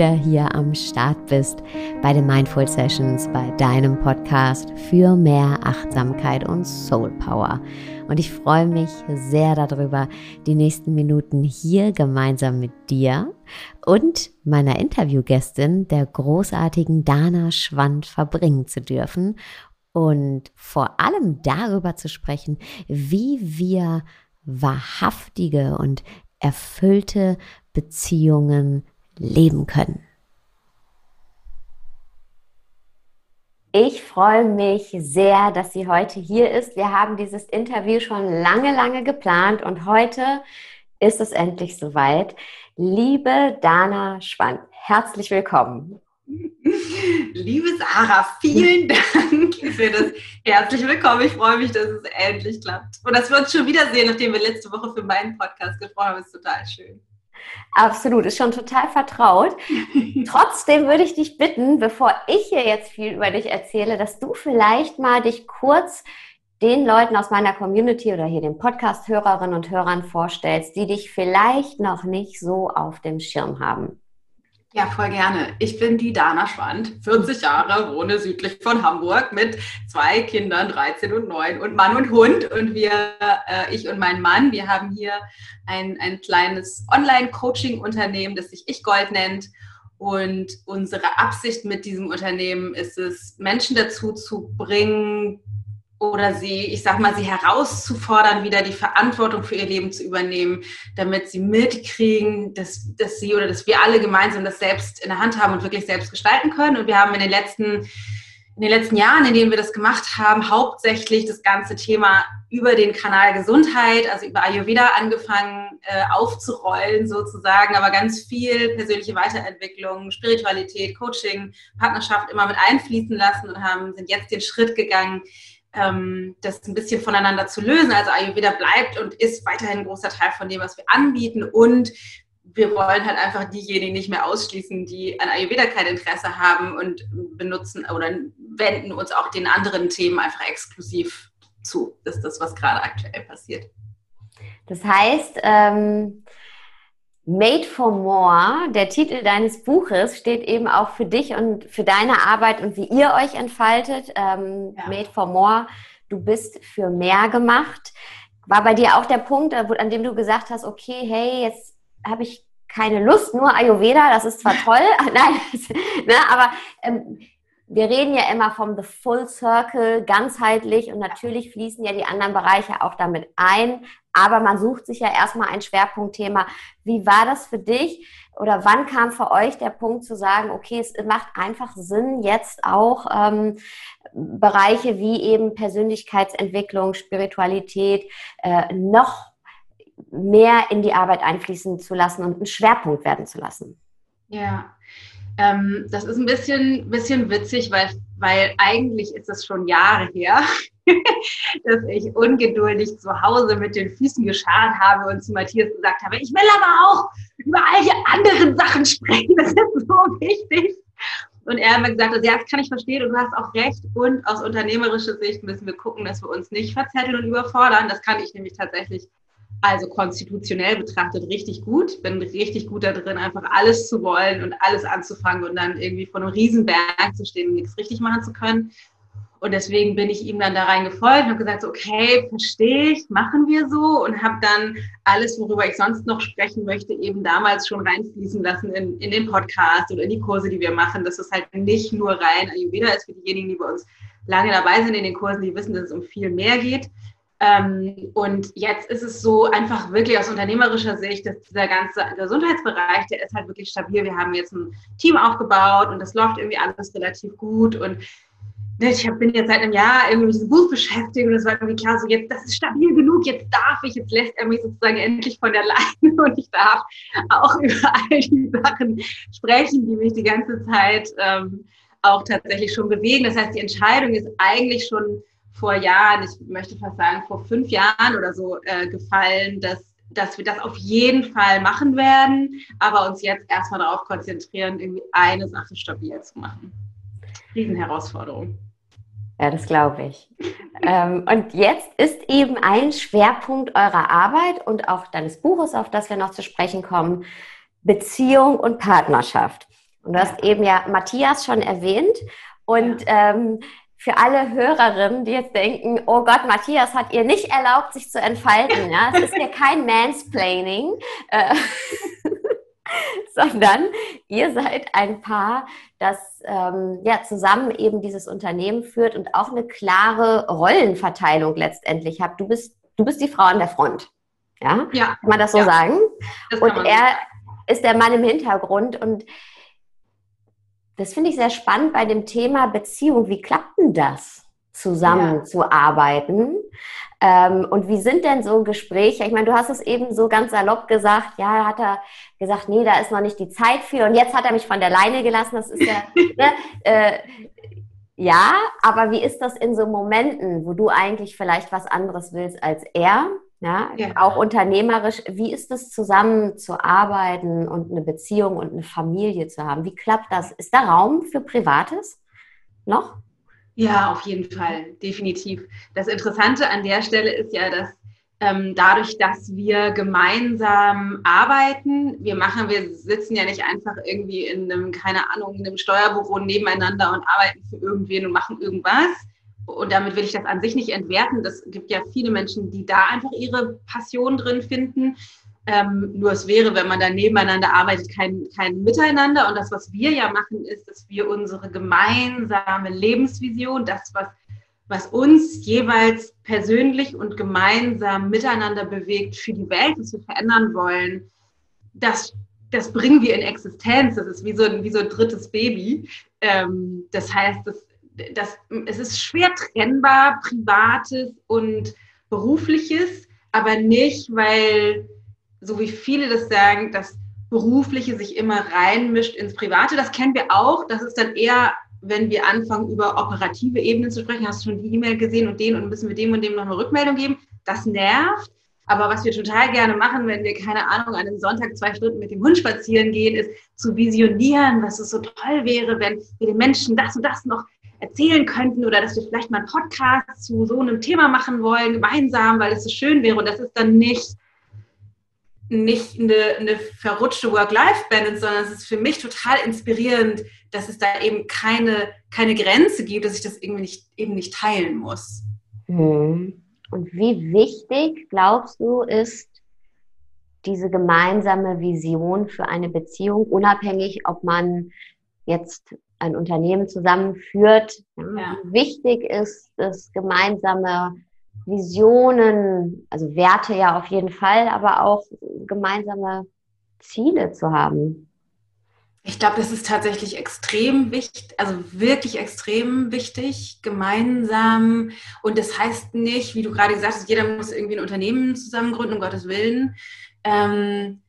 wieder hier am Start bist bei den Mindful Sessions, bei deinem Podcast für mehr Achtsamkeit und Soul Power. Und ich freue mich sehr darüber, die nächsten Minuten hier gemeinsam mit dir und meiner Interviewgästin, der großartigen Dana Schwand, verbringen zu dürfen und vor allem darüber zu sprechen, wie wir wahrhaftige und erfüllte Beziehungen leben können. Ich freue mich sehr, dass sie heute hier ist. Wir haben dieses Interview schon lange, lange geplant und heute ist es endlich soweit. Liebe Dana Schwand, herzlich willkommen. Liebe Sarah, vielen Dank für das herzlich willkommen. Ich freue mich, dass es endlich klappt. Und dass wir uns schon wiedersehen, nachdem wir letzte Woche für meinen Podcast gesprochen haben, ist total schön. Absolut, ist schon total vertraut. Trotzdem würde ich dich bitten, bevor ich hier jetzt viel über dich erzähle, dass du vielleicht mal dich kurz den Leuten aus meiner Community oder hier den Podcast-Hörerinnen und Hörern vorstellst, die dich vielleicht noch nicht so auf dem Schirm haben. Ja, voll gerne. Ich bin die Dana Schwand, 40 Jahre, wohne südlich von Hamburg mit zwei Kindern, 13 und 9 und Mann und Hund. Und wir, äh, ich und mein Mann, wir haben hier ein, ein kleines Online-Coaching-Unternehmen, das sich Ich Gold nennt. Und unsere Absicht mit diesem Unternehmen ist es, Menschen dazu zu bringen, oder sie, ich sag mal, sie herauszufordern, wieder die Verantwortung für ihr Leben zu übernehmen, damit sie mitkriegen, dass, dass sie oder dass wir alle gemeinsam das selbst in der Hand haben und wirklich selbst gestalten können. Und wir haben in den letzten, in den letzten Jahren, in denen wir das gemacht haben, hauptsächlich das ganze Thema über den Kanal Gesundheit, also über Ayurveda angefangen äh, aufzurollen sozusagen, aber ganz viel persönliche Weiterentwicklung, Spiritualität, Coaching, Partnerschaft immer mit einfließen lassen und haben, sind jetzt den Schritt gegangen, ähm, das ein bisschen voneinander zu lösen. Also Ayurveda bleibt und ist weiterhin ein großer Teil von dem, was wir anbieten. Und wir wollen halt einfach diejenigen nicht mehr ausschließen, die an Ayurveda kein Interesse haben und benutzen oder wenden uns auch den anderen Themen einfach exklusiv zu. Das ist das, was gerade aktuell passiert. Das heißt, ähm, Made for More, der Titel deines Buches, steht eben auch für dich und für deine Arbeit und wie ihr euch entfaltet. Ähm, ja. Made for More, du bist für mehr gemacht. War bei dir auch der Punkt, äh, an dem du gesagt hast, okay, hey, jetzt habe ich keine Lust, nur Ayurveda, das ist zwar toll, nein, ne, aber ähm, wir reden ja immer vom The Full Circle, ganzheitlich und natürlich fließen ja die anderen Bereiche auch damit ein. Aber man sucht sich ja erstmal ein Schwerpunktthema. Wie war das für dich oder wann kam für euch der Punkt zu sagen, okay, es macht einfach Sinn, jetzt auch ähm, Bereiche wie eben Persönlichkeitsentwicklung, Spiritualität äh, noch mehr in die Arbeit einfließen zu lassen und ein Schwerpunkt werden zu lassen? Ja, ähm, das ist ein bisschen, bisschen witzig, weil, weil eigentlich ist es schon Jahre her, dass ich ungeduldig zu Hause mit den Füßen geschart habe und zu Matthias gesagt habe, ich will aber auch über all die anderen Sachen sprechen, das ist so wichtig. Und er hat mir gesagt, ja, das kann ich verstehen und du hast auch recht. Und aus unternehmerischer Sicht müssen wir gucken, dass wir uns nicht verzetteln und überfordern. Das kann ich nämlich tatsächlich also konstitutionell betrachtet richtig gut. Bin richtig gut da drin, einfach alles zu wollen und alles anzufangen und dann irgendwie vor einem Riesenberg zu stehen und nichts richtig machen zu können. Und deswegen bin ich ihm dann da rein gefolgt und habe gesagt, okay, verstehe ich, machen wir so und habe dann alles, worüber ich sonst noch sprechen möchte, eben damals schon reinfließen lassen in, in den Podcast oder in die Kurse, die wir machen, dass es halt nicht nur rein Ayurveda ist für diejenigen, die bei uns lange dabei sind in den Kursen, die wissen, dass es um viel mehr geht. Ähm, und jetzt ist es so einfach wirklich aus unternehmerischer Sicht, dass dieser ganze Gesundheitsbereich, der ist halt wirklich stabil. Wir haben jetzt ein Team aufgebaut und das läuft irgendwie alles relativ gut und ne, ich bin jetzt seit einem Jahr irgendwie mit diesem Buch beschäftigt und es war irgendwie klar, so jetzt, das ist stabil genug, jetzt darf ich, jetzt lässt er mich sozusagen endlich von der Leine und ich darf auch über all die Sachen sprechen, die mich die ganze Zeit ähm, auch tatsächlich schon bewegen. Das heißt, die Entscheidung ist eigentlich schon vor Jahren, ich möchte fast sagen vor fünf Jahren oder so äh, gefallen, dass, dass wir das auf jeden Fall machen werden, aber uns jetzt erstmal darauf konzentrieren, irgendwie eine Sache stabil zu machen. Riesenherausforderung. Ja, das glaube ich. ähm, und jetzt ist eben ein Schwerpunkt eurer Arbeit und auch deines Buches, auf das wir noch zu sprechen kommen, Beziehung und Partnerschaft. Und du hast eben ja Matthias schon erwähnt. Und ja. ähm, für alle Hörerinnen, die jetzt denken, oh Gott, Matthias hat ihr nicht erlaubt, sich zu entfalten. Ja, es ist ja kein Mansplaining, äh, sondern ihr seid ein Paar, das ähm, ja zusammen eben dieses Unternehmen führt und auch eine klare Rollenverteilung letztendlich hat. Du bist du bist die Frau an der Front. Ja, ja. kann man das so ja. sagen? Das und er ist der Mann im Hintergrund und das finde ich sehr spannend bei dem Thema Beziehung. Wie klappt denn das, zusammenzuarbeiten? Ja. Ähm, und wie sind denn so Gespräche? Ich meine, du hast es eben so ganz salopp gesagt. Ja, hat er gesagt, nee, da ist noch nicht die Zeit für. Und jetzt hat er mich von der Leine gelassen. Das ist ja, ne, äh, ja, aber wie ist das in so Momenten, wo du eigentlich vielleicht was anderes willst als er? Ja, ja, auch unternehmerisch. Wie ist es zusammen zu arbeiten und eine Beziehung und eine Familie zu haben? Wie klappt das? Ist da Raum für Privates noch? Ja, auf jeden Fall, definitiv. Das Interessante an der Stelle ist ja, dass ähm, dadurch, dass wir gemeinsam arbeiten, wir machen, wir sitzen ja nicht einfach irgendwie in einem, keine Ahnung, in einem Steuerbüro nebeneinander und arbeiten für irgendwen und machen irgendwas, und damit will ich das an sich nicht entwerten. Es gibt ja viele Menschen, die da einfach ihre Passion drin finden. Ähm, nur es wäre, wenn man da nebeneinander arbeitet, kein, kein Miteinander. Und das, was wir ja machen, ist, dass wir unsere gemeinsame Lebensvision, das, was, was uns jeweils persönlich und gemeinsam miteinander bewegt für die Welt, was wir verändern wollen, das, das bringen wir in Existenz. Das ist wie so, wie so ein drittes Baby. Ähm, das heißt, das das, es ist schwer trennbar, privates und berufliches, aber nicht, weil, so wie viele das sagen, das Berufliche sich immer reinmischt ins Private. Das kennen wir auch. Das ist dann eher, wenn wir anfangen, über operative Ebenen zu sprechen. Hast du schon die E-Mail gesehen und den und müssen wir dem und dem noch eine Rückmeldung geben? Das nervt. Aber was wir total gerne machen, wenn wir, keine Ahnung, an einem Sonntag zwei Stunden mit dem Hund spazieren gehen, ist zu visionieren, was es so toll wäre, wenn wir den Menschen das und das noch erzählen könnten oder dass wir vielleicht mal einen Podcast zu so einem Thema machen wollen, gemeinsam, weil es so schön wäre. Und das ist dann nicht, nicht eine, eine verrutschte Work-Life-Balance, sondern es ist für mich total inspirierend, dass es da eben keine, keine Grenze gibt, dass ich das irgendwie nicht, eben nicht teilen muss. Mhm. Und wie wichtig, glaubst du, ist diese gemeinsame Vision für eine Beziehung, unabhängig, ob man jetzt ein Unternehmen zusammenführt. Ja. Wichtig ist es, gemeinsame Visionen, also Werte ja auf jeden Fall, aber auch gemeinsame Ziele zu haben. Ich glaube, das ist tatsächlich extrem wichtig, also wirklich extrem wichtig, gemeinsam. Und das heißt nicht, wie du gerade gesagt hast, jeder muss irgendwie ein Unternehmen zusammengründen, um Gottes Willen. Ähm,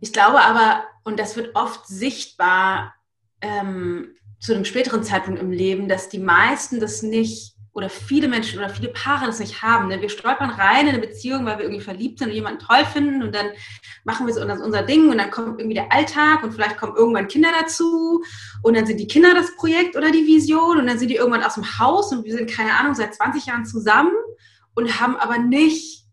ich glaube aber, und das wird oft sichtbar, ähm, zu einem späteren Zeitpunkt im Leben, dass die meisten das nicht oder viele Menschen oder viele Paare das nicht haben. Ne? Wir stolpern rein in eine Beziehung, weil wir irgendwie verliebt sind und jemanden toll finden und dann machen wir so unser Ding und dann kommt irgendwie der Alltag und vielleicht kommen irgendwann Kinder dazu und dann sind die Kinder das Projekt oder die Vision und dann sind die irgendwann aus dem Haus und wir sind, keine Ahnung, seit 20 Jahren zusammen und haben aber nicht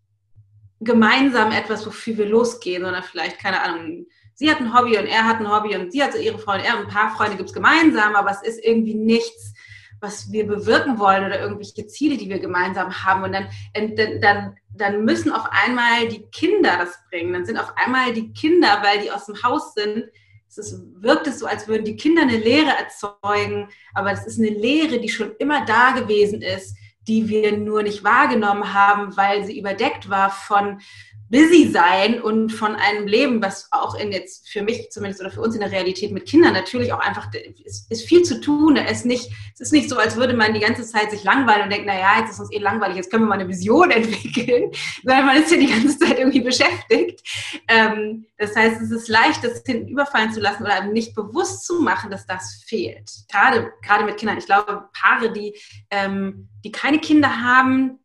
gemeinsam etwas, wofür wir losgehen, sondern vielleicht, keine Ahnung, sie hat ein Hobby und er hat ein Hobby und sie hat so ihre Freunde, er ein paar Freunde gibt es gemeinsam, aber es ist irgendwie nichts, was wir bewirken wollen oder irgendwelche Ziele, die wir gemeinsam haben. Und dann, dann, dann müssen auf einmal die Kinder das bringen. Dann sind auf einmal die Kinder, weil die aus dem Haus sind, es ist, wirkt es so, als würden die Kinder eine Lehre erzeugen, aber es ist eine Lehre, die schon immer da gewesen ist, die wir nur nicht wahrgenommen haben, weil sie überdeckt war von busy sein und von einem Leben, was auch in jetzt für mich zumindest oder für uns in der Realität mit Kindern natürlich auch einfach ist, ist viel zu tun. Da ist nicht, es ist nicht so, als würde man die ganze Zeit sich langweilen und denken, naja, jetzt ist uns eh langweilig, jetzt können wir mal eine Vision entwickeln, sondern man ist ja die ganze Zeit irgendwie beschäftigt. Ähm, das heißt, es ist leicht, das hinten überfallen zu lassen oder nicht bewusst zu machen, dass das fehlt. Gerade, gerade mit Kindern. Ich glaube, Paare, die, ähm, die keine Kinder haben,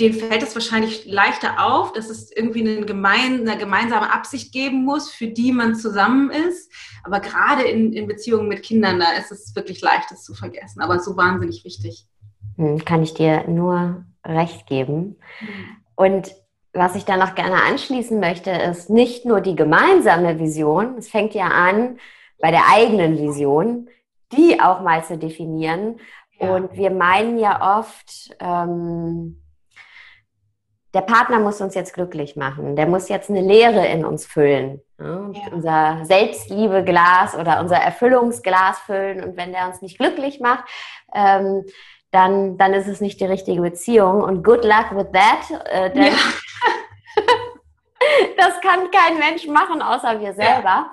denen fällt es wahrscheinlich leichter auf, dass es irgendwie eine, gemein, eine, gemeinsame Absicht geben muss, für die man zusammen ist. Aber gerade in, in Beziehungen mit Kindern, da ist es wirklich leicht, das zu vergessen. Aber so wahnsinnig wichtig. Hm, kann ich dir nur recht geben. Mhm. Und was ich da noch gerne anschließen möchte, ist nicht nur die gemeinsame Vision. Es fängt ja an bei der eigenen Vision, die auch mal zu definieren. Ja. Und wir meinen ja oft, ähm, der Partner muss uns jetzt glücklich machen, der muss jetzt eine Leere in uns füllen. Ja? Ja. Unser Selbstliebeglas oder unser Erfüllungsglas füllen. Und wenn der uns nicht glücklich macht, ähm, dann, dann ist es nicht die richtige Beziehung. Und good luck with that. Äh, ja. das kann kein Mensch machen, außer wir selber.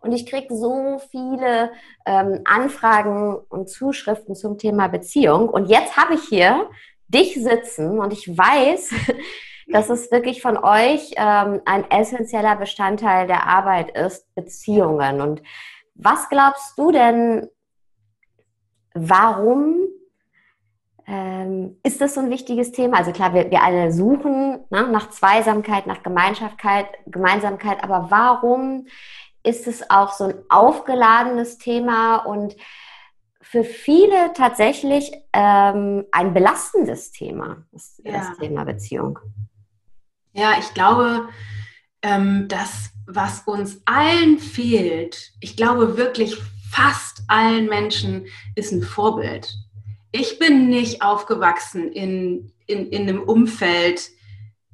Und ich kriege so viele ähm, Anfragen und Zuschriften zum Thema Beziehung. Und jetzt habe ich hier dich sitzen und ich weiß, dass es wirklich von euch ähm, ein essentieller Bestandteil der Arbeit ist, Beziehungen. Und was glaubst du denn, warum ähm, ist das so ein wichtiges Thema? Also klar, wir, wir alle suchen ne, nach Zweisamkeit, nach Gemeinsamkeit, Gemeinsamkeit, aber warum ist es auch so ein aufgeladenes Thema und für viele tatsächlich ähm, ein belastendes Thema, das, ja. das, Thema Beziehung. Ja, ich glaube, ähm, das, was uns allen fehlt, ich glaube wirklich fast allen Menschen, ist ein Vorbild ich bin nicht aufgewachsen in, in, in einem Umfeld,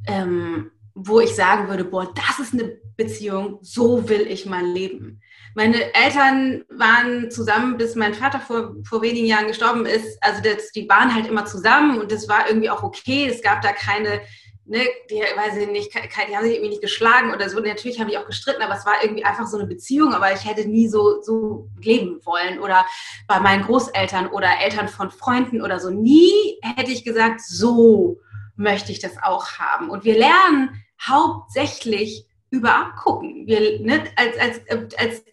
ähm, wo ich sagen würde, boah, das ist eine Beziehung, so will ich mal leben. Meine Eltern waren zusammen, bis mein Vater vor, vor wenigen Jahren gestorben ist. Also das, die waren halt immer zusammen und das war irgendwie auch okay. Es gab da keine ne, die, weiß ich nicht, die haben sich irgendwie nicht geschlagen oder so. Natürlich haben die auch gestritten, aber es war irgendwie einfach so eine Beziehung, aber ich hätte nie so, so leben wollen. Oder bei meinen Großeltern oder Eltern von Freunden oder so. Nie hätte ich gesagt, so möchte ich das auch haben. Und wir lernen hauptsächlich über Abgucken. Wir, ne, als, als, als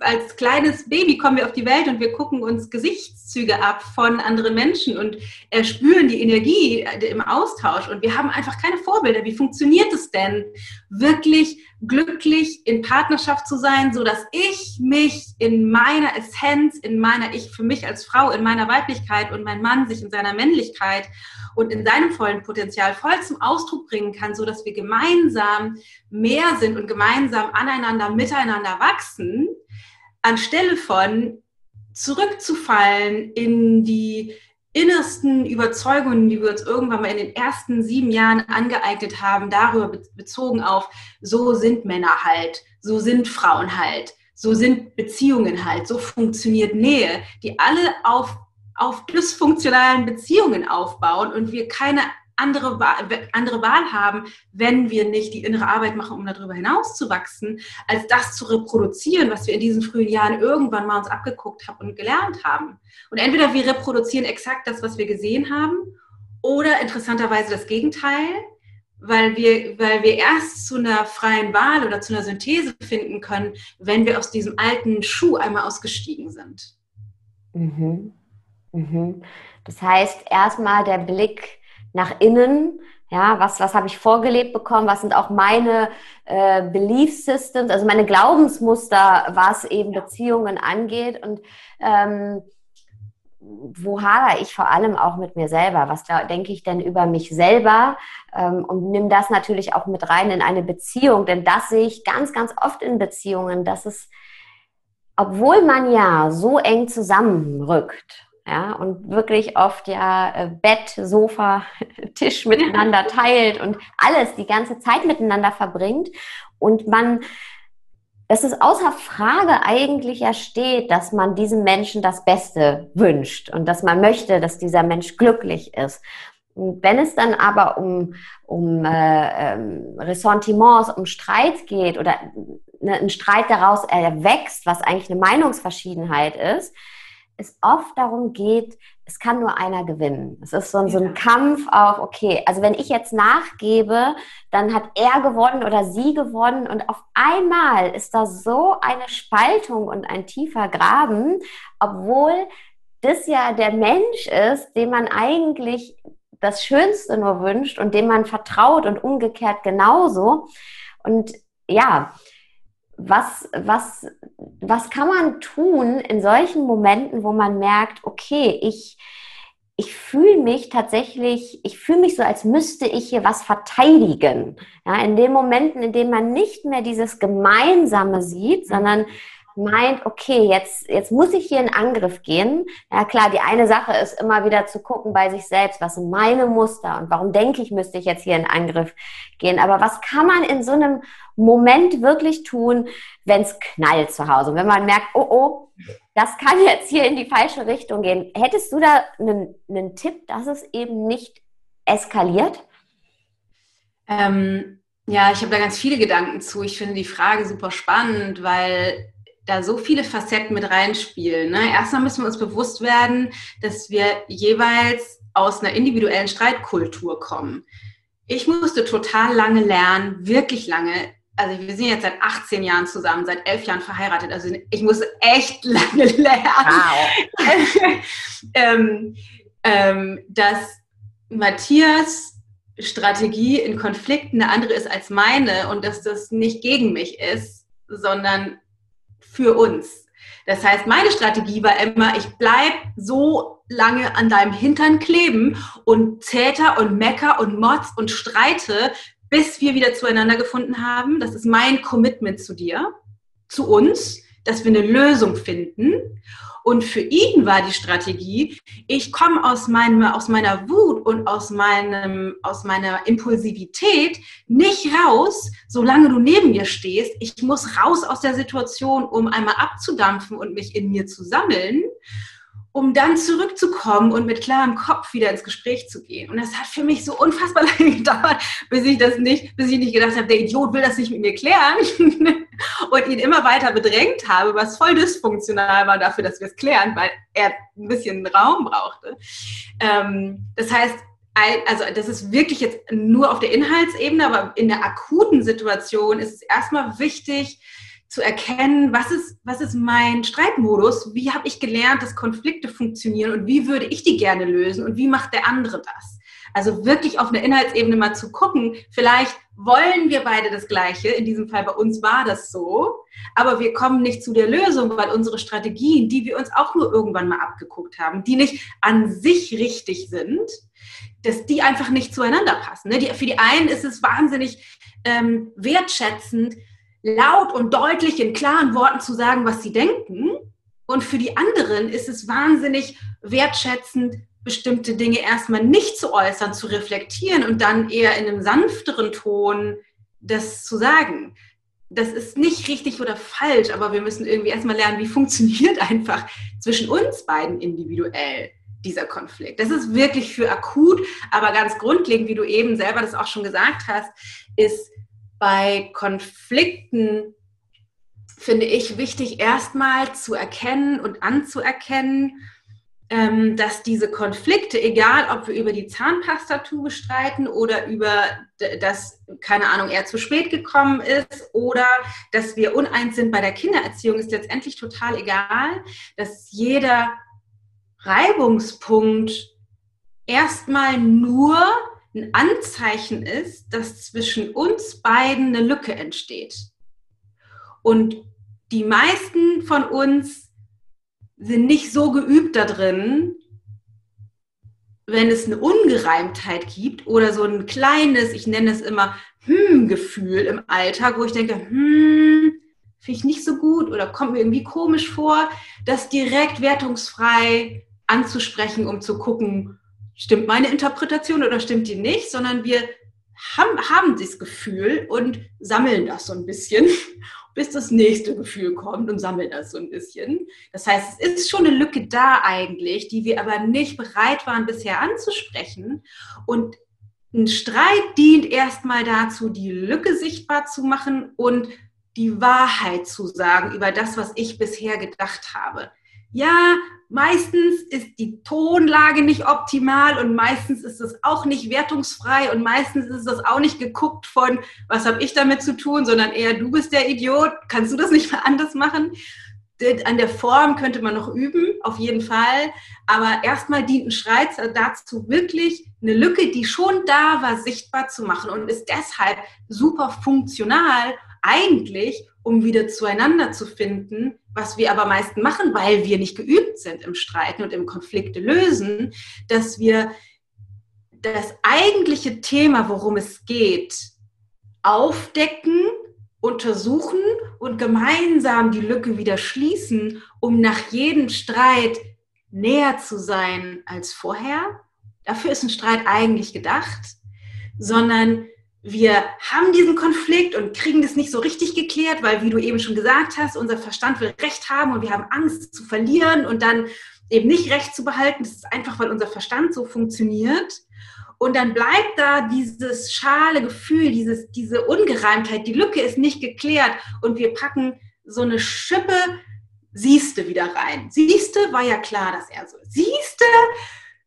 als kleines Baby kommen wir auf die Welt und wir gucken uns Gesichtszüge ab von anderen Menschen und spüren die Energie im Austausch. Und wir haben einfach keine Vorbilder. Wie funktioniert es denn, wirklich glücklich in Partnerschaft zu sein, so dass ich mich in meiner Essenz, in meiner, ich für mich als Frau, in meiner Weiblichkeit und mein Mann sich in seiner Männlichkeit und in seinem vollen Potenzial voll zum Ausdruck bringen kann, so dass wir gemeinsam mehr sind und gemeinsam aneinander, miteinander wachsen, anstelle von zurückzufallen in die innersten Überzeugungen, die wir uns irgendwann mal in den ersten sieben Jahren angeeignet haben, darüber bezogen auf, so sind Männer halt, so sind Frauen halt, so sind Beziehungen halt, so funktioniert Nähe, die alle auf, auf dysfunktionalen Beziehungen aufbauen und wir keine andere, andere Wahl haben, wenn wir nicht die innere Arbeit machen, um darüber hinaus zu wachsen, als das zu reproduzieren, was wir in diesen frühen Jahren irgendwann mal uns abgeguckt haben und gelernt haben. Und entweder wir reproduzieren exakt das, was wir gesehen haben, oder interessanterweise das Gegenteil, weil wir, weil wir erst zu einer freien Wahl oder zu einer Synthese finden können, wenn wir aus diesem alten Schuh einmal ausgestiegen sind. Mhm. Mhm. Das heißt, erstmal der Blick nach innen. Ja, was, was habe ich vorgelebt bekommen? Was sind auch meine äh, Belief Systems, also meine Glaubensmuster, was eben Beziehungen angeht? Und ähm, wo hadere ich vor allem auch mit mir selber? Was denke ich denn über mich selber? Ähm, und nimm das natürlich auch mit rein in eine Beziehung, denn das sehe ich ganz, ganz oft in Beziehungen, dass es, obwohl man ja so eng zusammenrückt, ja, und wirklich oft ja äh, Bett, Sofa, Tisch miteinander teilt und alles die ganze Zeit miteinander verbringt und man, dass es außer Frage eigentlich ja steht, dass man diesem Menschen das Beste wünscht und dass man möchte, dass dieser Mensch glücklich ist. Und wenn es dann aber um, um äh, ähm, Ressentiments, um Streit geht oder ne, ein Streit daraus erwächst, was eigentlich eine Meinungsverschiedenheit ist, es oft darum geht, es kann nur einer gewinnen. Es ist so ein, so ein Kampf auf, okay, also wenn ich jetzt nachgebe, dann hat er gewonnen oder sie gewonnen und auf einmal ist da so eine Spaltung und ein tiefer Graben, obwohl das ja der Mensch ist, dem man eigentlich das Schönste nur wünscht und dem man vertraut und umgekehrt genauso. Und ja, was, was, was kann man tun in solchen Momenten, wo man merkt, okay, ich, ich fühle mich tatsächlich, ich fühle mich so, als müsste ich hier was verteidigen. Ja, in den Momenten, in denen man nicht mehr dieses Gemeinsame sieht, sondern meint, okay, jetzt, jetzt muss ich hier in Angriff gehen. Ja klar, die eine Sache ist immer wieder zu gucken bei sich selbst, was sind meine Muster und warum denke ich, müsste ich jetzt hier in Angriff gehen. Aber was kann man in so einem Moment wirklich tun, wenn es knallt zu Hause? Wenn man merkt, oh oh, das kann jetzt hier in die falsche Richtung gehen. Hättest du da einen, einen Tipp, dass es eben nicht eskaliert? Ähm, ja, ich habe da ganz viele Gedanken zu. Ich finde die Frage super spannend, weil da so viele Facetten mit reinspielen. Ne? Erstmal müssen wir uns bewusst werden, dass wir jeweils aus einer individuellen Streitkultur kommen. Ich musste total lange lernen, wirklich lange. Also wir sind jetzt seit 18 Jahren zusammen, seit 11 Jahren verheiratet. Also ich musste echt lange lernen, wow. ähm, ähm, dass Matthias Strategie in Konflikten eine andere ist als meine und dass das nicht gegen mich ist, sondern für uns. Das heißt, meine Strategie war immer, ich bleibe so lange an deinem Hintern kleben und zäter und mecker und motz und streite, bis wir wieder zueinander gefunden haben. Das ist mein Commitment zu dir, zu uns, dass wir eine Lösung finden. Und für ihn war die Strategie, ich komme aus, aus meiner Wut und aus, meinem, aus meiner Impulsivität nicht raus, solange du neben mir stehst. Ich muss raus aus der Situation, um einmal abzudampfen und mich in mir zu sammeln um dann zurückzukommen und mit klarem Kopf wieder ins Gespräch zu gehen. Und das hat für mich so unfassbar lange gedauert, bis ich das nicht, bis ich nicht gedacht habe, der Idiot will das nicht mit mir klären und ihn immer weiter bedrängt habe, was voll dysfunktional war dafür, dass wir es klären, weil er ein bisschen Raum brauchte. Ähm, das heißt, also das ist wirklich jetzt nur auf der Inhaltsebene, aber in der akuten Situation ist es erstmal wichtig, zu erkennen, was ist, was ist mein Streitmodus, wie habe ich gelernt, dass Konflikte funktionieren und wie würde ich die gerne lösen und wie macht der andere das. Also wirklich auf einer Inhaltsebene mal zu gucken, vielleicht wollen wir beide das Gleiche, in diesem Fall bei uns war das so, aber wir kommen nicht zu der Lösung, weil unsere Strategien, die wir uns auch nur irgendwann mal abgeguckt haben, die nicht an sich richtig sind, dass die einfach nicht zueinander passen. Ne? Für die einen ist es wahnsinnig ähm, wertschätzend, laut und deutlich in klaren Worten zu sagen, was sie denken. Und für die anderen ist es wahnsinnig wertschätzend, bestimmte Dinge erstmal nicht zu äußern, zu reflektieren und dann eher in einem sanfteren Ton das zu sagen. Das ist nicht richtig oder falsch, aber wir müssen irgendwie erstmal lernen, wie funktioniert einfach zwischen uns beiden individuell dieser Konflikt. Das ist wirklich für akut, aber ganz grundlegend, wie du eben selber das auch schon gesagt hast, ist bei Konflikten finde ich wichtig, erstmal zu erkennen und anzuerkennen, ähm, dass diese Konflikte, egal ob wir über die Zahnpastatube streiten oder über das, keine Ahnung, er zu spät gekommen ist oder dass wir uneins sind bei der Kindererziehung, ist letztendlich total egal, dass jeder Reibungspunkt erstmal nur ein Anzeichen ist, dass zwischen uns beiden eine Lücke entsteht. Und die meisten von uns sind nicht so geübt da drin, wenn es eine Ungereimtheit gibt oder so ein kleines, ich nenne es immer Hm-Gefühl im Alltag, wo ich denke, hm, finde ich nicht so gut oder kommt mir irgendwie komisch vor, das direkt wertungsfrei anzusprechen, um zu gucken, stimmt meine Interpretation oder stimmt die nicht, sondern wir haben, haben das Gefühl und sammeln das so ein bisschen, bis das nächste Gefühl kommt und sammeln das so ein bisschen. Das heißt, es ist schon eine Lücke da eigentlich, die wir aber nicht bereit waren bisher anzusprechen. Und ein Streit dient erstmal dazu, die Lücke sichtbar zu machen und die Wahrheit zu sagen über das, was ich bisher gedacht habe. Ja, meistens ist die Tonlage nicht optimal und meistens ist es auch nicht wertungsfrei und meistens ist es auch nicht geguckt von, was habe ich damit zu tun, sondern eher du bist der Idiot, kannst du das nicht mal anders machen? An der Form könnte man noch üben, auf jeden Fall. Aber erstmal dient ein Schreiz dazu, wirklich eine Lücke, die schon da war, sichtbar zu machen und ist deshalb super funktional eigentlich, um wieder zueinander zu finden, was wir aber meist machen, weil wir nicht geübt sind im Streiten und im Konflikte lösen, dass wir das eigentliche Thema, worum es geht, aufdecken, untersuchen und gemeinsam die Lücke wieder schließen, um nach jedem Streit näher zu sein als vorher. Dafür ist ein Streit eigentlich gedacht, sondern wir haben diesen Konflikt und kriegen das nicht so richtig geklärt, weil, wie du eben schon gesagt hast, unser Verstand will Recht haben und wir haben Angst zu verlieren und dann eben nicht Recht zu behalten. Das ist einfach, weil unser Verstand so funktioniert. Und dann bleibt da dieses schale Gefühl, dieses, diese Ungereimtheit, die Lücke ist nicht geklärt und wir packen so eine Schippe Siehste wieder rein. Siehste war ja klar, dass er so. Siehste,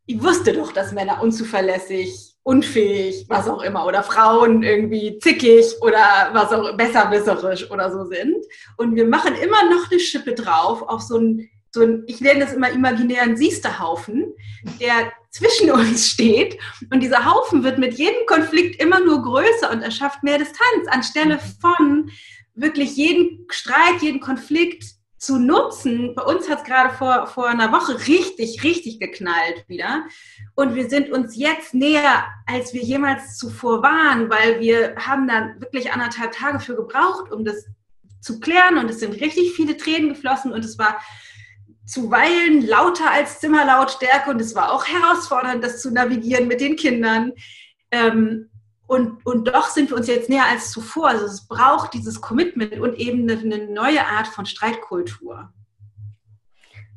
ich wusste doch, dass Männer unzuverlässig unfähig, was auch immer, oder Frauen irgendwie zickig oder was auch besserwisserisch oder so sind. Und wir machen immer noch eine Schippe drauf auf so ein, so ein ich nenne das immer imaginären Siesterhaufen, der zwischen uns steht. Und dieser Haufen wird mit jedem Konflikt immer nur größer und er schafft mehr Distanz, anstelle von wirklich jeden Streit, jeden Konflikt zu nutzen. Bei uns hat es gerade vor, vor einer Woche richtig, richtig geknallt wieder. Und wir sind uns jetzt näher, als wir jemals zuvor waren, weil wir haben da wirklich anderthalb Tage für gebraucht, um das zu klären. Und es sind richtig viele Tränen geflossen und es war zuweilen lauter als Zimmerlautstärke und es war auch herausfordernd, das zu navigieren mit den Kindern. Ähm, und, und doch sind wir uns jetzt näher als zuvor. Also es braucht dieses Commitment und eben eine, neue Art von Streitkultur.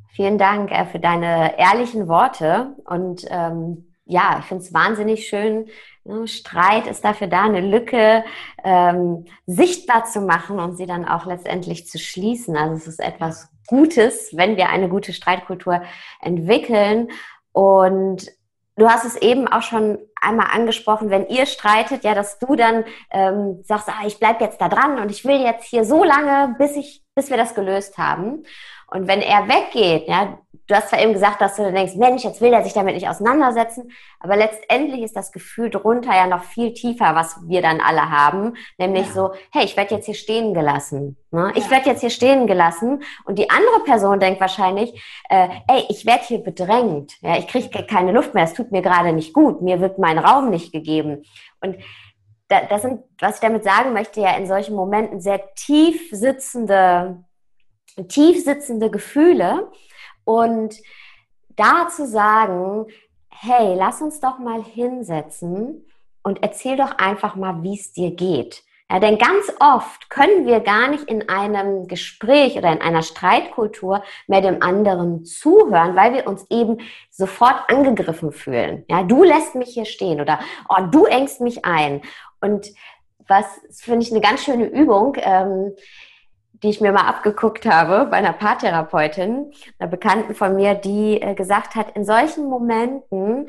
Vielen Dank äh, für deine ehrlichen Worte. Und ähm, ja, ich finde es wahnsinnig schön. Ne? Streit ist dafür da, eine Lücke ähm, sichtbar zu machen und sie dann auch letztendlich zu schließen. Also es ist etwas Gutes, wenn wir eine gute Streitkultur entwickeln. Und Du hast es eben auch schon einmal angesprochen, wenn ihr streitet, ja, dass du dann ähm, sagst, ah, ich bleib jetzt da dran und ich will jetzt hier so lange, bis ich, bis wir das gelöst haben. Und wenn er weggeht, ja, du hast zwar eben gesagt, dass du denkst, Mensch, jetzt will er sich damit nicht auseinandersetzen, aber letztendlich ist das Gefühl drunter ja noch viel tiefer, was wir dann alle haben, nämlich ja. so, hey, ich werde jetzt hier stehen gelassen. Ne? Ich ja. werde jetzt hier stehen gelassen und die andere Person denkt wahrscheinlich, äh, ey, ich werde hier bedrängt, ja, ich kriege keine Luft mehr, es tut mir gerade nicht gut, mir wird mein Raum nicht gegeben. Und das sind, was ich damit sagen möchte, ja in solchen Momenten sehr tief sitzende tief sitzende Gefühle und da zu sagen, hey, lass uns doch mal hinsetzen und erzähl doch einfach mal, wie es dir geht. Ja, denn ganz oft können wir gar nicht in einem Gespräch oder in einer Streitkultur mehr dem anderen zuhören, weil wir uns eben sofort angegriffen fühlen. Ja, du lässt mich hier stehen oder oh, du engst mich ein. Und was finde ich eine ganz schöne Übung. Ähm, die ich mir mal abgeguckt habe bei einer Paartherapeutin, einer Bekannten von mir, die äh, gesagt hat, in solchen Momenten,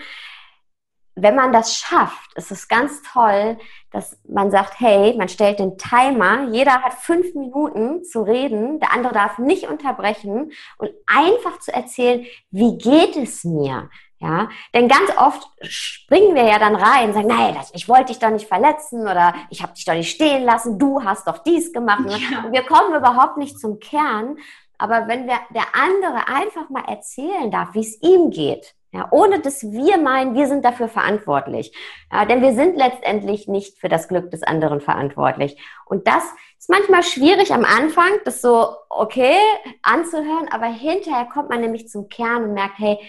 wenn man das schafft, ist es ganz toll, dass man sagt, hey, man stellt den Timer, jeder hat fünf Minuten zu reden, der andere darf nicht unterbrechen und einfach zu erzählen, wie geht es mir? Ja, denn ganz oft springen wir ja dann rein und sagen, nein, ich wollte dich doch nicht verletzen oder ich habe dich doch nicht stehen lassen, du hast doch dies gemacht. Ja. Und wir kommen überhaupt nicht zum Kern. Aber wenn wir, der andere einfach mal erzählen darf, wie es ihm geht, ja, ohne dass wir meinen, wir sind dafür verantwortlich. Ja, denn wir sind letztendlich nicht für das Glück des anderen verantwortlich. Und das ist manchmal schwierig am Anfang, das so okay anzuhören, aber hinterher kommt man nämlich zum Kern und merkt, hey,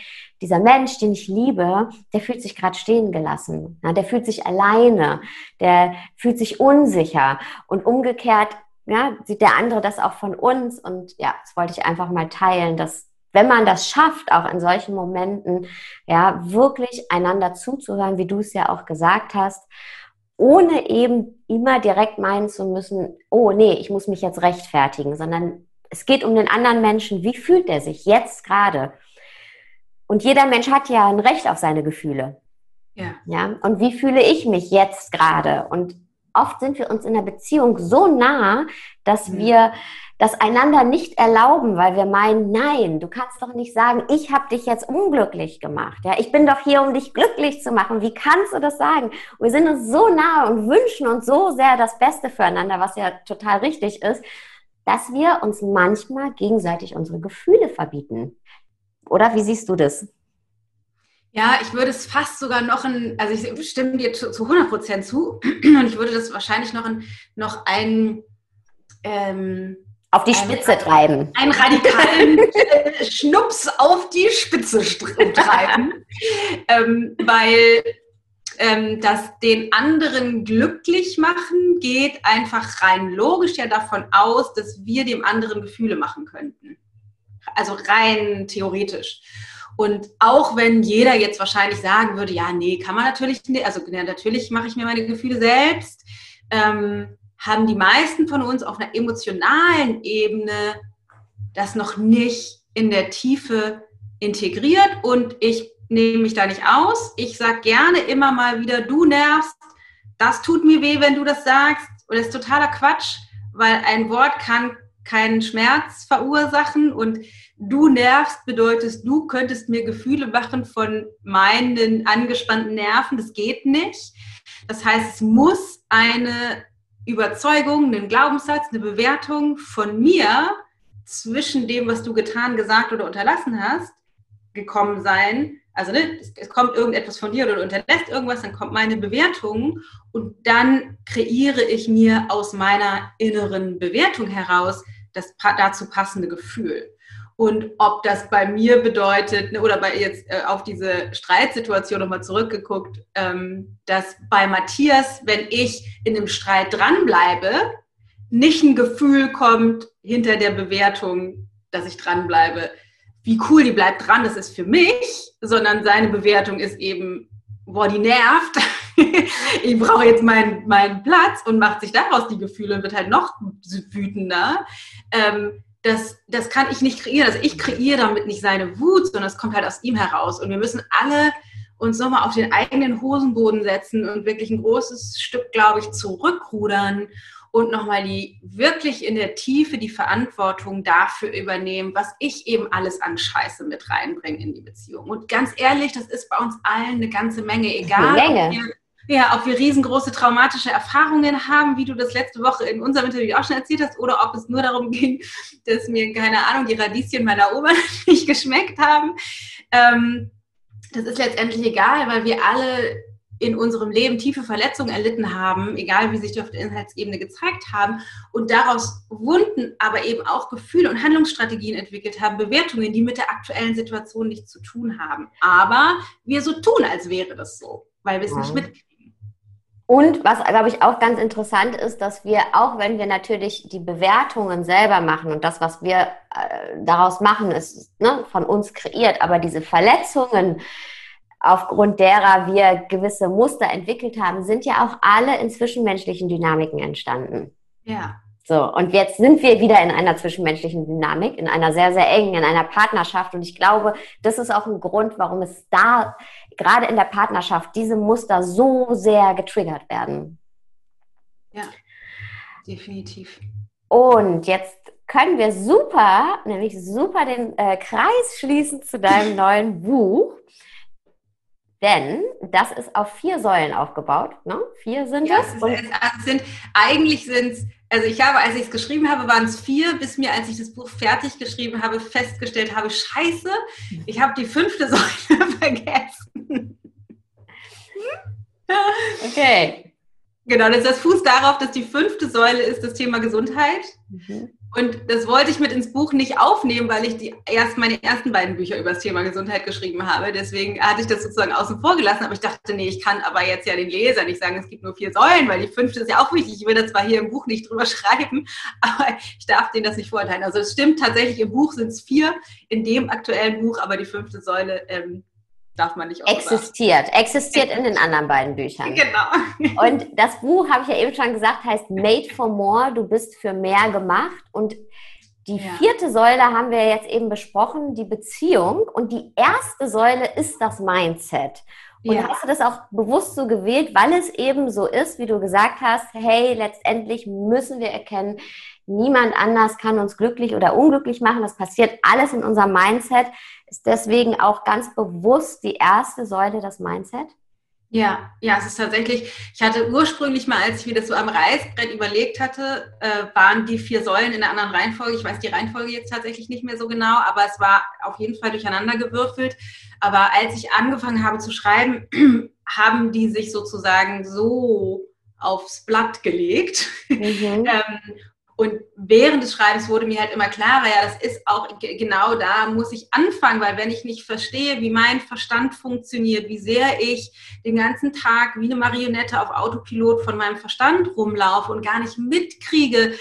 dieser Mensch, den ich liebe, der fühlt sich gerade stehen gelassen. Ja, der fühlt sich alleine, der fühlt sich unsicher. Und umgekehrt ja, sieht der andere das auch von uns. Und ja, das wollte ich einfach mal teilen, dass wenn man das schafft, auch in solchen Momenten, ja, wirklich einander zuzuhören, wie du es ja auch gesagt hast, ohne eben immer direkt meinen zu müssen, oh nee, ich muss mich jetzt rechtfertigen, sondern es geht um den anderen Menschen, wie fühlt er sich jetzt gerade? Und jeder Mensch hat ja ein Recht auf seine Gefühle. Ja. ja. Und wie fühle ich mich jetzt gerade? Und oft sind wir uns in der Beziehung so nah, dass mhm. wir das einander nicht erlauben, weil wir meinen, nein, du kannst doch nicht sagen, ich habe dich jetzt unglücklich gemacht. Ja, ich bin doch hier, um dich glücklich zu machen. Wie kannst du das sagen? Wir sind uns so nah und wünschen uns so sehr das Beste füreinander, was ja total richtig ist. dass wir uns manchmal gegenseitig unsere Gefühle verbieten. Oder wie siehst du das? Ja, ich würde es fast sogar noch ein, also ich stimme dir zu, zu 100 Prozent zu und ich würde das wahrscheinlich noch ein, noch ein ähm, auf die Spitze ein, treiben. Einen radikalen äh, Schnups auf die Spitze treiben, ähm, weil ähm, das den anderen glücklich machen geht einfach rein logisch ja davon aus, dass wir dem anderen Gefühle machen könnten. Also rein theoretisch. Und auch wenn jeder jetzt wahrscheinlich sagen würde, ja, nee, kann man natürlich nicht, also ja, natürlich mache ich mir meine Gefühle selbst, ähm, haben die meisten von uns auf einer emotionalen Ebene das noch nicht in der Tiefe integriert und ich nehme mich da nicht aus. Ich sage gerne immer mal wieder, du nervst, das tut mir weh, wenn du das sagst. Und das ist totaler Quatsch, weil ein Wort kann keinen Schmerz verursachen und du nervst bedeutet, du könntest mir Gefühle machen von meinen angespannten Nerven. Das geht nicht. Das heißt, es muss eine Überzeugung, einen Glaubenssatz, eine Bewertung von mir zwischen dem, was du getan, gesagt oder unterlassen hast, gekommen sein. Also ne, es, kommt irgendetwas von dir oder du unterlässt irgendwas, dann kommt meine Bewertung und dann kreiere ich mir aus meiner inneren Bewertung heraus das dazu passende Gefühl. Und ob das bei mir bedeutet, ne, oder bei jetzt äh, auf diese Streitsituation nochmal zurückgeguckt, ähm, dass bei Matthias, wenn ich in einem Streit dranbleibe, nicht ein Gefühl kommt hinter der Bewertung, dass ich dranbleibe, wie cool die bleibt dran, das ist für mich, sondern seine Bewertung ist eben, boah, die nervt. ich brauche jetzt meinen, meinen Platz und macht sich daraus die Gefühle und wird halt noch wütender. Ähm, das, das kann ich nicht kreieren. Also ich kreiere damit nicht seine Wut, sondern es kommt halt aus ihm heraus. Und wir müssen alle uns nochmal auf den eigenen Hosenboden setzen und wirklich ein großes Stück, glaube ich, zurückrudern und nochmal die wirklich in der Tiefe die Verantwortung dafür übernehmen, was ich eben alles an Scheiße mit reinbringe in die Beziehung. Und ganz ehrlich, das ist bei uns allen eine ganze Menge, egal. Eine Menge. Ob wir ja, ob wir riesengroße traumatische Erfahrungen haben, wie du das letzte Woche in unserem Interview auch schon erzählt hast, oder ob es nur darum ging, dass mir, keine Ahnung, die Radieschen meiner Oma nicht geschmeckt haben. Ähm, das ist letztendlich egal, weil wir alle in unserem Leben tiefe Verletzungen erlitten haben, egal wie sich die auf der Inhaltsebene gezeigt haben, und daraus Wunden, aber eben auch Gefühle und Handlungsstrategien entwickelt haben, Bewertungen, die mit der aktuellen Situation nichts zu tun haben. Aber wir so tun, als wäre das so, weil wir es ja. nicht mitkriegen. Und was, glaube ich, auch ganz interessant ist, dass wir, auch wenn wir natürlich die Bewertungen selber machen und das, was wir äh, daraus machen, ist ne, von uns kreiert, aber diese Verletzungen, aufgrund derer wir gewisse Muster entwickelt haben, sind ja auch alle in zwischenmenschlichen Dynamiken entstanden. Ja. So, und jetzt sind wir wieder in einer zwischenmenschlichen Dynamik, in einer sehr, sehr engen, in einer Partnerschaft. Und ich glaube, das ist auch ein Grund, warum es da, gerade in der Partnerschaft, diese Muster so sehr getriggert werden. Ja, definitiv. Und jetzt können wir super, nämlich super den äh, Kreis schließen zu deinem neuen Buch. Denn das ist auf vier Säulen aufgebaut. Ne? Vier sind ja, es. es sind, eigentlich sind es also ich habe, als ich es geschrieben habe, waren es vier, bis mir, als ich das Buch fertig geschrieben habe, festgestellt habe, scheiße, ich habe die fünfte Säule vergessen. okay. Genau, das ist das Fuß darauf, dass die fünfte Säule ist das Thema Gesundheit. Mhm. Und das wollte ich mit ins Buch nicht aufnehmen, weil ich die erst meine ersten beiden Bücher über das Thema Gesundheit geschrieben habe. Deswegen hatte ich das sozusagen außen vor gelassen. Aber ich dachte, nee, ich kann aber jetzt ja den Lesern nicht sagen, es gibt nur vier Säulen, weil die fünfte ist ja auch wichtig. Ich will das zwar hier im Buch nicht drüber schreiben, aber ich darf denen das nicht vorenthalten. Also es stimmt tatsächlich, im Buch sind es vier, in dem aktuellen Buch, aber die fünfte Säule ähm, darf man nicht Existiert. Sagen. Existiert in den anderen beiden Büchern. Genau. Und das Buch, habe ich ja eben schon gesagt, heißt Made for More. Du bist für mehr gemacht. Und die ja. vierte Säule haben wir jetzt eben besprochen, die Beziehung. Und die erste Säule ist das Mindset. Und ja. hast du das auch bewusst so gewählt, weil es eben so ist, wie du gesagt hast, hey, letztendlich müssen wir erkennen, niemand anders kann uns glücklich oder unglücklich machen. Das passiert alles in unserem Mindset. Ist deswegen auch ganz bewusst die erste Säule das Mindset? Ja, ja, es ist tatsächlich, ich hatte ursprünglich mal, als ich mir das so am Reißbrett überlegt hatte, äh, waren die vier Säulen in einer anderen Reihenfolge. Ich weiß die Reihenfolge jetzt tatsächlich nicht mehr so genau, aber es war auf jeden Fall durcheinander gewürfelt. Aber als ich angefangen habe zu schreiben, haben die sich sozusagen so aufs Blatt gelegt. Mhm. ähm, und während des Schreibens wurde mir halt immer klarer, ja, das ist auch genau da muss ich anfangen, weil wenn ich nicht verstehe, wie mein Verstand funktioniert, wie sehr ich den ganzen Tag wie eine Marionette auf Autopilot von meinem Verstand rumlaufe und gar nicht mitkriege,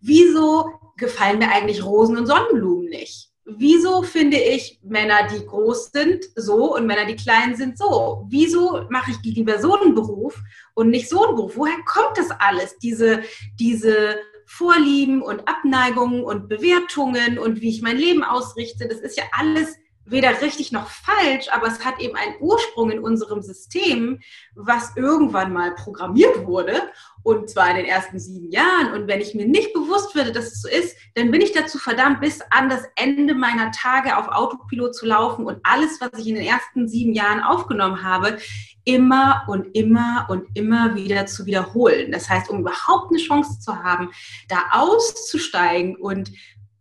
wieso gefallen mir eigentlich Rosen und Sonnenblumen nicht? Wieso finde ich Männer, die groß sind, so und Männer, die klein sind, so? Wieso mache ich lieber so einen Beruf und nicht so einen Beruf? Woher kommt das alles? Diese, diese Vorlieben und Abneigungen und Bewertungen und wie ich mein Leben ausrichte. Das ist ja alles weder richtig noch falsch, aber es hat eben einen Ursprung in unserem System, was irgendwann mal programmiert wurde und zwar in den ersten sieben Jahren. Und wenn ich mir nicht bewusst würde, dass es so ist, dann bin ich dazu verdammt, bis an das Ende meiner Tage auf Autopilot zu laufen und alles, was ich in den ersten sieben Jahren aufgenommen habe, immer und immer und immer wieder zu wiederholen. Das heißt, um überhaupt eine Chance zu haben, da auszusteigen und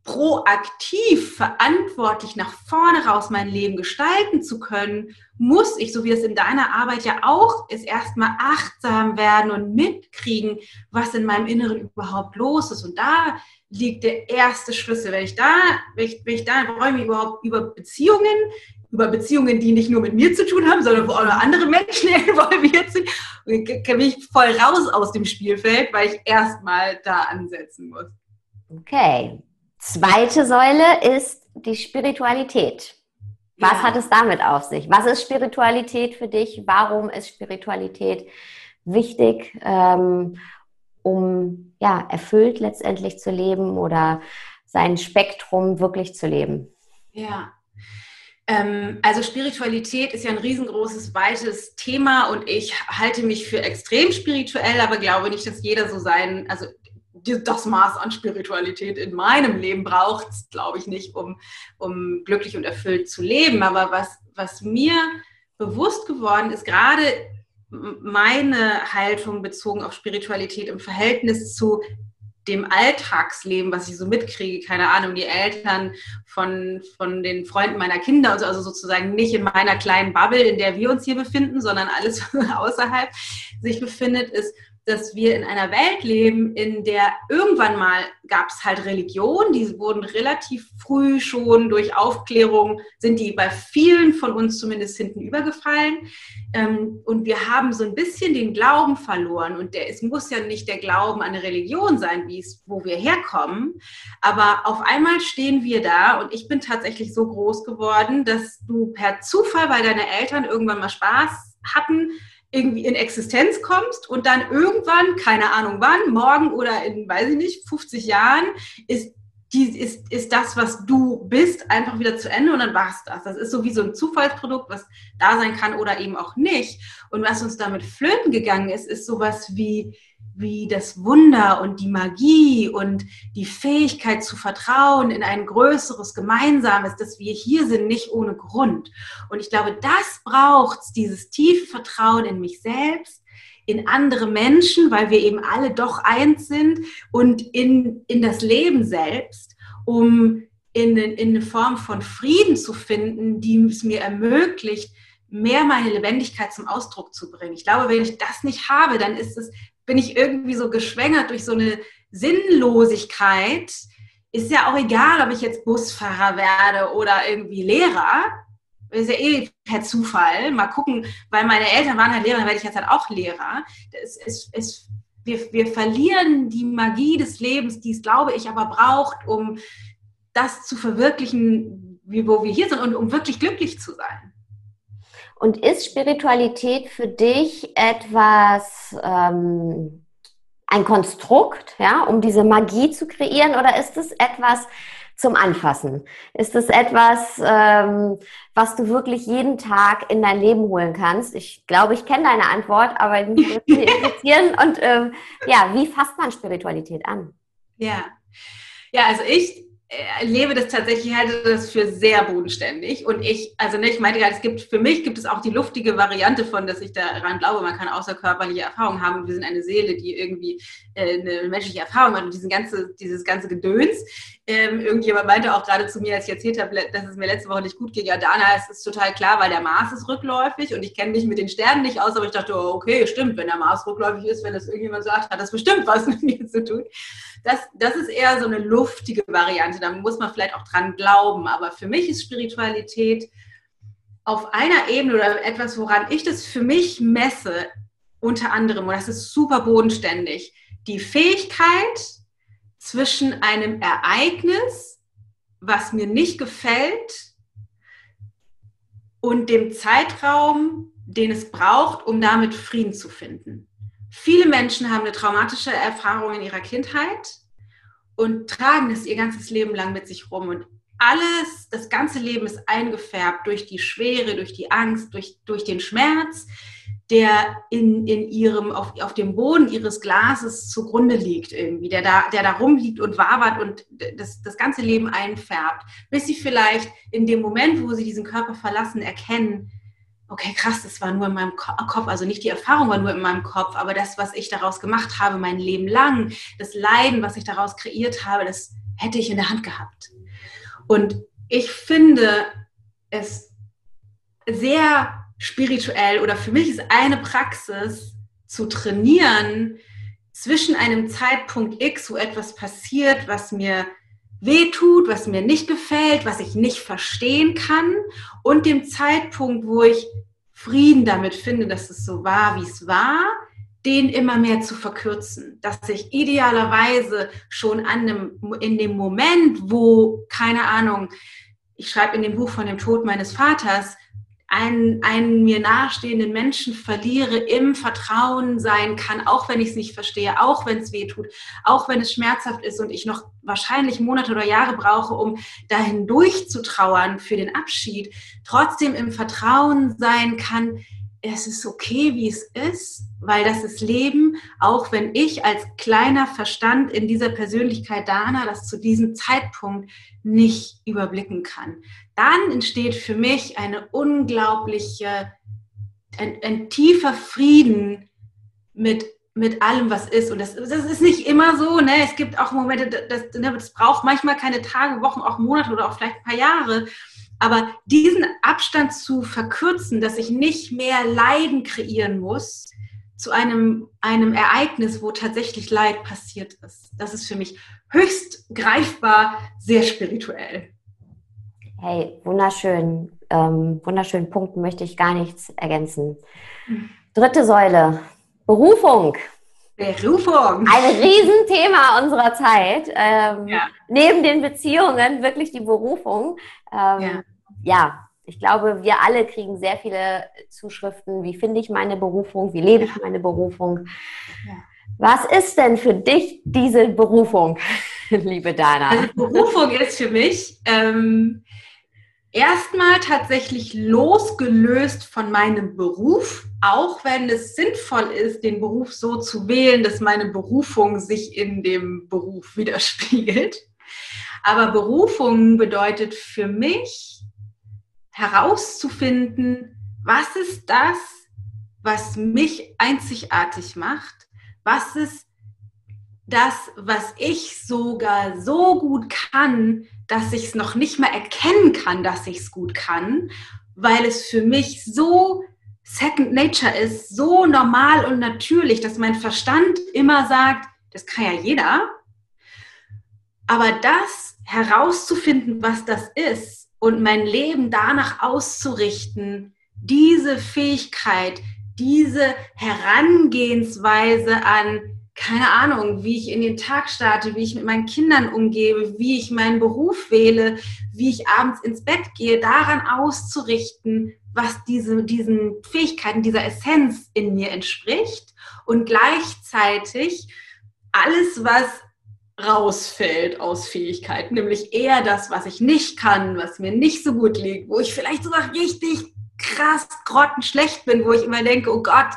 proaktiv verantwortlich nach vorne raus mein Leben gestalten zu können, muss ich, so wie es in deiner Arbeit ja auch ist, erstmal achtsam werden und mitkriegen, was in meinem Inneren überhaupt los ist. Und da liegt der erste Schlüssel. Wenn ich da, wenn ich, wenn ich da räume überhaupt über Beziehungen, über Beziehungen, die nicht nur mit mir zu tun haben, sondern wo auch noch andere Menschen involviert sind, bin ich voll raus aus dem Spielfeld, weil ich erstmal da ansetzen muss. Okay. Zweite Säule ist die Spiritualität. Was ja. hat es damit auf sich? Was ist Spiritualität für dich? Warum ist Spiritualität wichtig, ähm, um ja, erfüllt letztendlich zu leben oder sein Spektrum wirklich zu leben? Ja, ähm, also Spiritualität ist ja ein riesengroßes, weites Thema und ich halte mich für extrem spirituell, aber glaube nicht, dass jeder so sein, also das Maß an Spiritualität in meinem Leben braucht, glaube ich nicht, um, um glücklich und erfüllt zu leben. Aber was, was mir bewusst geworden ist, gerade meine Haltung bezogen auf Spiritualität im Verhältnis zu dem Alltagsleben, was ich so mitkriege, keine Ahnung, die Eltern von, von den Freunden meiner Kinder, also, also sozusagen nicht in meiner kleinen Bubble, in der wir uns hier befinden, sondern alles außerhalb sich befindet, ist, dass wir in einer Welt leben, in der irgendwann mal gab es halt Religion, die wurden relativ früh schon durch Aufklärung, sind die bei vielen von uns zumindest hinten übergefallen. Ähm, und wir haben so ein bisschen den Glauben verloren. Und der, es muss ja nicht der Glauben an eine Religion sein, wie es, wo wir herkommen. Aber auf einmal stehen wir da und ich bin tatsächlich so groß geworden, dass du per Zufall, weil deine Eltern irgendwann mal Spaß hatten, irgendwie in Existenz kommst und dann irgendwann, keine Ahnung wann, morgen oder in, weiß ich nicht, 50 Jahren, ist, die, ist, ist das, was du bist, einfach wieder zu Ende und dann war es das. Das ist so wie so ein Zufallsprodukt, was da sein kann oder eben auch nicht. Und was uns damit flöten gegangen ist, ist sowas wie, wie das Wunder und die Magie und die Fähigkeit zu vertrauen in ein größeres Gemeinsames, dass wir hier sind, nicht ohne Grund. Und ich glaube, das braucht dieses tiefe Vertrauen in mich selbst, in andere Menschen, weil wir eben alle doch eins sind und in, in das Leben selbst, um in, in eine Form von Frieden zu finden, die es mir ermöglicht, mehr meine Lebendigkeit zum Ausdruck zu bringen. Ich glaube, wenn ich das nicht habe, dann ist es bin ich irgendwie so geschwängert durch so eine Sinnlosigkeit. Ist ja auch egal, ob ich jetzt Busfahrer werde oder irgendwie Lehrer. ist ja eh per Zufall. Mal gucken, weil meine Eltern waren halt Lehrer, dann werde ich jetzt halt auch Lehrer. Es, es, es, wir, wir verlieren die Magie des Lebens, die es, glaube ich, aber braucht, um das zu verwirklichen, wie, wo wir hier sind und um wirklich glücklich zu sein. Und ist Spiritualität für dich etwas, ähm, ein Konstrukt, ja, um diese Magie zu kreieren, oder ist es etwas zum Anfassen? Ist es etwas, ähm, was du wirklich jeden Tag in dein Leben holen kannst? Ich glaube, ich kenne deine Antwort, aber mich würde interessieren. Und ähm, ja, wie fasst man Spiritualität an? Ja, ja, also ich erlebe das tatsächlich, halte das für sehr bodenständig. Und ich, also ne, ich meinte gerade, es gibt, für mich gibt es auch die luftige Variante von, dass ich daran glaube, man kann außerkörperliche Erfahrungen haben. Wir sind eine Seele, die irgendwie äh, eine menschliche Erfahrung hat und diesen ganze, dieses ganze Gedöns. Ähm, irgendjemand meinte auch gerade zu mir, als ich erzählt habe, dass es mir letzte Woche nicht gut ging, ja, Dana, es ist total klar, weil der Mars ist rückläufig und ich kenne mich mit den Sternen nicht aus, aber ich dachte, oh, okay, stimmt, wenn der Mars rückläufig ist, wenn das irgendjemand sagt, hat das bestimmt was mit mir zu tun. Das, das ist eher so eine luftige Variante. Da muss man vielleicht auch dran glauben. Aber für mich ist Spiritualität auf einer Ebene oder etwas, woran ich das für mich messe, unter anderem, und das ist super bodenständig, die Fähigkeit zwischen einem Ereignis, was mir nicht gefällt, und dem Zeitraum, den es braucht, um damit Frieden zu finden. Viele Menschen haben eine traumatische Erfahrung in ihrer Kindheit und tragen es ihr ganzes Leben lang mit sich rum. Und alles, das ganze Leben ist eingefärbt durch die Schwere, durch die Angst, durch, durch den Schmerz, der in, in ihrem, auf, auf dem Boden ihres Glases zugrunde liegt irgendwie, der da, der da rumliegt und wabert und das, das ganze Leben einfärbt, bis sie vielleicht in dem Moment, wo sie diesen Körper verlassen, erkennen, okay, krass, das war nur in meinem Kopf, also nicht die Erfahrung war nur in meinem Kopf, aber das, was ich daraus gemacht habe, mein Leben lang, das Leiden, was ich daraus kreiert habe, das hätte ich in der Hand gehabt. Und ich finde es sehr spirituell oder für mich ist eine Praxis zu trainieren zwischen einem Zeitpunkt X, wo etwas passiert, was mir wehtut, was mir nicht gefällt, was ich nicht verstehen kann. Und dem Zeitpunkt, wo ich Frieden damit finde, dass es so war, wie es war, den immer mehr zu verkürzen, dass ich idealerweise schon an dem, in dem Moment, wo, keine Ahnung, ich schreibe in dem Buch von dem Tod meines Vaters, einen, einen mir nahestehenden Menschen verliere, im Vertrauen sein kann, auch wenn ich es nicht verstehe, auch wenn es weh tut, auch wenn es schmerzhaft ist und ich noch wahrscheinlich Monate oder Jahre brauche, um dahin durchzutrauern für den Abschied, trotzdem im Vertrauen sein kann, es ist okay, wie es ist, weil das ist Leben, auch wenn ich als kleiner Verstand in dieser Persönlichkeit Dana das zu diesem Zeitpunkt nicht überblicken kann. Dann entsteht für mich eine unglaubliche, ein, ein tiefer Frieden mit mit allem, was ist. Und das, das, ist nicht immer so. Ne? Es gibt auch Momente, das, das braucht manchmal keine Tage, Wochen, auch Monate oder auch vielleicht ein paar Jahre. Aber diesen Abstand zu verkürzen, dass ich nicht mehr Leiden kreieren muss zu einem, einem Ereignis, wo tatsächlich Leid passiert ist, das ist für mich höchst greifbar, sehr spirituell. Hey, wunderschön. Ähm, wunderschönen Punkten möchte ich gar nichts ergänzen. Dritte Säule, Berufung. Berufung. Ein Riesenthema unserer Zeit. Ähm, ja. Neben den Beziehungen wirklich die Berufung. Ähm, ja. ja. ich glaube, wir alle kriegen sehr viele Zuschriften. Wie finde ich meine Berufung? Wie lebe ich meine Berufung? Ja. Was ist denn für dich diese Berufung, liebe Dana? Also Berufung ist für mich ähm, erstmal tatsächlich losgelöst von meinem Beruf, auch wenn es sinnvoll ist, den Beruf so zu wählen, dass meine Berufung sich in dem Beruf widerspiegelt. Aber Berufung bedeutet für mich herauszufinden, was ist das, was mich einzigartig macht? Was ist das, was ich sogar so gut kann, dass ich es noch nicht mal erkennen kann, dass ich es gut kann, weil es für mich so Second Nature ist, so normal und natürlich, dass mein Verstand immer sagt, das kann ja jeder. Aber das herauszufinden, was das ist und mein Leben danach auszurichten, diese Fähigkeit, diese Herangehensweise an keine Ahnung, wie ich in den Tag starte, wie ich mit meinen Kindern umgebe, wie ich meinen Beruf wähle, wie ich abends ins Bett gehe, daran auszurichten, was diese, diesen Fähigkeiten, dieser Essenz in mir entspricht und gleichzeitig alles, was rausfällt aus Fähigkeiten, nämlich eher das, was ich nicht kann, was mir nicht so gut liegt, wo ich vielleicht sogar richtig krass grottenschlecht bin, wo ich immer denke, oh Gott,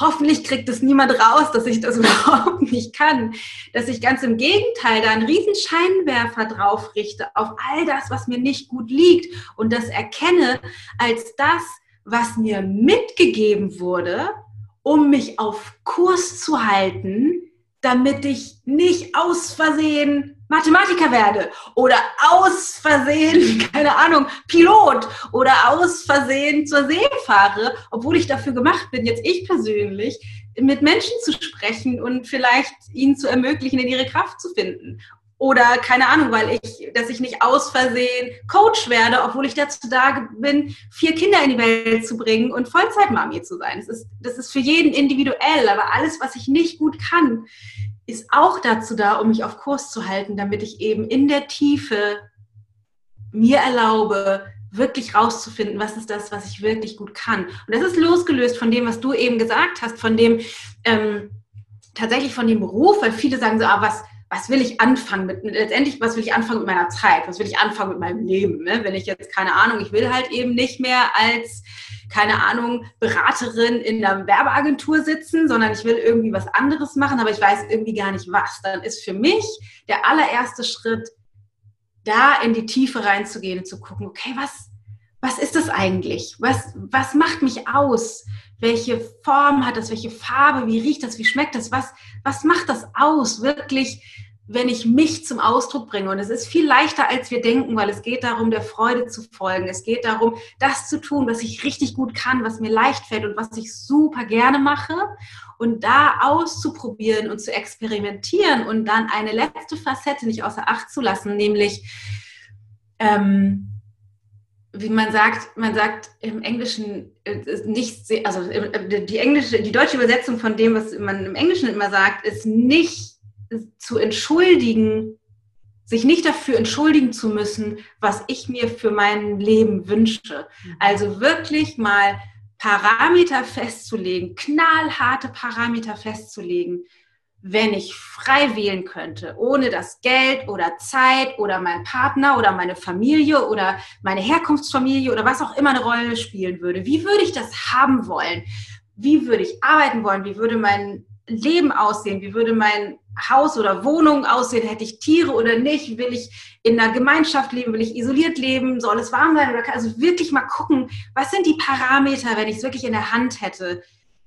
hoffentlich kriegt es niemand raus, dass ich das überhaupt nicht kann. Dass ich ganz im Gegenteil da einen riesen Scheinwerfer drauf richte auf all das, was mir nicht gut liegt und das erkenne als das, was mir mitgegeben wurde, um mich auf Kurs zu halten, damit ich nicht aus Versehen Mathematiker werde oder aus Versehen, keine Ahnung, Pilot oder aus Versehen zur See fahre, obwohl ich dafür gemacht bin, jetzt ich persönlich, mit Menschen zu sprechen und vielleicht ihnen zu ermöglichen, in ihre Kraft zu finden. Oder keine Ahnung, weil ich, dass ich nicht aus Versehen Coach werde, obwohl ich dazu da bin, vier Kinder in die Welt zu bringen und Vollzeitmami zu sein. Das ist, das ist für jeden individuell, aber alles, was ich nicht gut kann, ist auch dazu da, um mich auf Kurs zu halten, damit ich eben in der Tiefe mir erlaube, wirklich rauszufinden, was ist das, was ich wirklich gut kann. Und das ist losgelöst von dem, was du eben gesagt hast, von dem, ähm, tatsächlich von dem Beruf, weil viele sagen so, ah, was, was will ich anfangen mit, letztendlich, was will ich anfangen mit meiner Zeit, was will ich anfangen mit meinem Leben, ne? wenn ich jetzt, keine Ahnung, ich will halt eben nicht mehr als, keine Ahnung, Beraterin in einer Werbeagentur sitzen, sondern ich will irgendwie was anderes machen, aber ich weiß irgendwie gar nicht was. Dann ist für mich der allererste Schritt, da in die Tiefe reinzugehen und zu gucken, okay, was, was ist das eigentlich? Was, was macht mich aus? Welche Form hat das? Welche Farbe? Wie riecht das? Wie schmeckt das? Was, was macht das aus? Wirklich, wenn ich mich zum Ausdruck bringe. Und es ist viel leichter, als wir denken, weil es geht darum, der Freude zu folgen. Es geht darum, das zu tun, was ich richtig gut kann, was mir leicht fällt und was ich super gerne mache. Und da auszuprobieren und zu experimentieren und dann eine letzte Facette nicht außer Acht zu lassen, nämlich ähm, wie man sagt, man sagt im Englischen äh, nicht, also äh, die englische, die deutsche Übersetzung von dem, was man im Englischen immer sagt, ist nicht zu entschuldigen, sich nicht dafür entschuldigen zu müssen, was ich mir für mein Leben wünsche. Mhm. Also wirklich mal Parameter festzulegen, knallharte Parameter festzulegen, wenn ich frei wählen könnte, ohne dass Geld oder Zeit oder mein Partner oder meine Familie oder meine Herkunftsfamilie oder was auch immer eine Rolle spielen würde, wie würde ich das haben wollen? Wie würde ich arbeiten wollen? Wie würde mein Leben aussehen? Wie würde mein Haus oder Wohnung aussehen? Hätte ich Tiere oder nicht? Will ich in einer Gemeinschaft leben? Will ich isoliert leben? Soll es warm sein? Also wirklich mal gucken, was sind die Parameter, wenn ich es wirklich in der Hand hätte?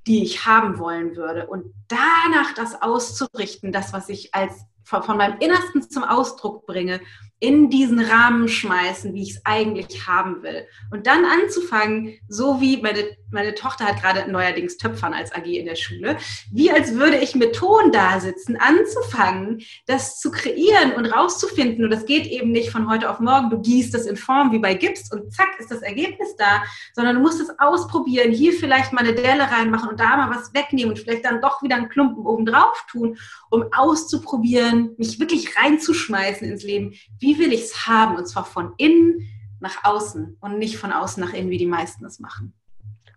Die ich haben wollen würde. Und danach das auszurichten, das, was ich als von, meinem Innersten zum Ausdruck bringe, in diesen Rahmen schmeißen, wie ich es eigentlich haben will. Und dann anzufangen, so wie meine, meine Tochter hat gerade neuerdings Töpfern als AG in der Schule, wie als würde ich mit Ton da sitzen, anzufangen, das zu kreieren und rauszufinden. Und das geht eben nicht von heute auf morgen. Du gießt es in Form wie bei Gips und zack ist das Ergebnis da, sondern du musst es ausprobieren, hier vielleicht mal eine Delle reinmachen und da mal was wegnehmen und vielleicht dann doch wieder einen Klumpen oben drauf tun, um auszuprobieren, mich wirklich reinzuschmeißen ins Leben. Wie wie will ich es haben? Und zwar von innen nach außen und nicht von außen nach innen, wie die meisten es machen.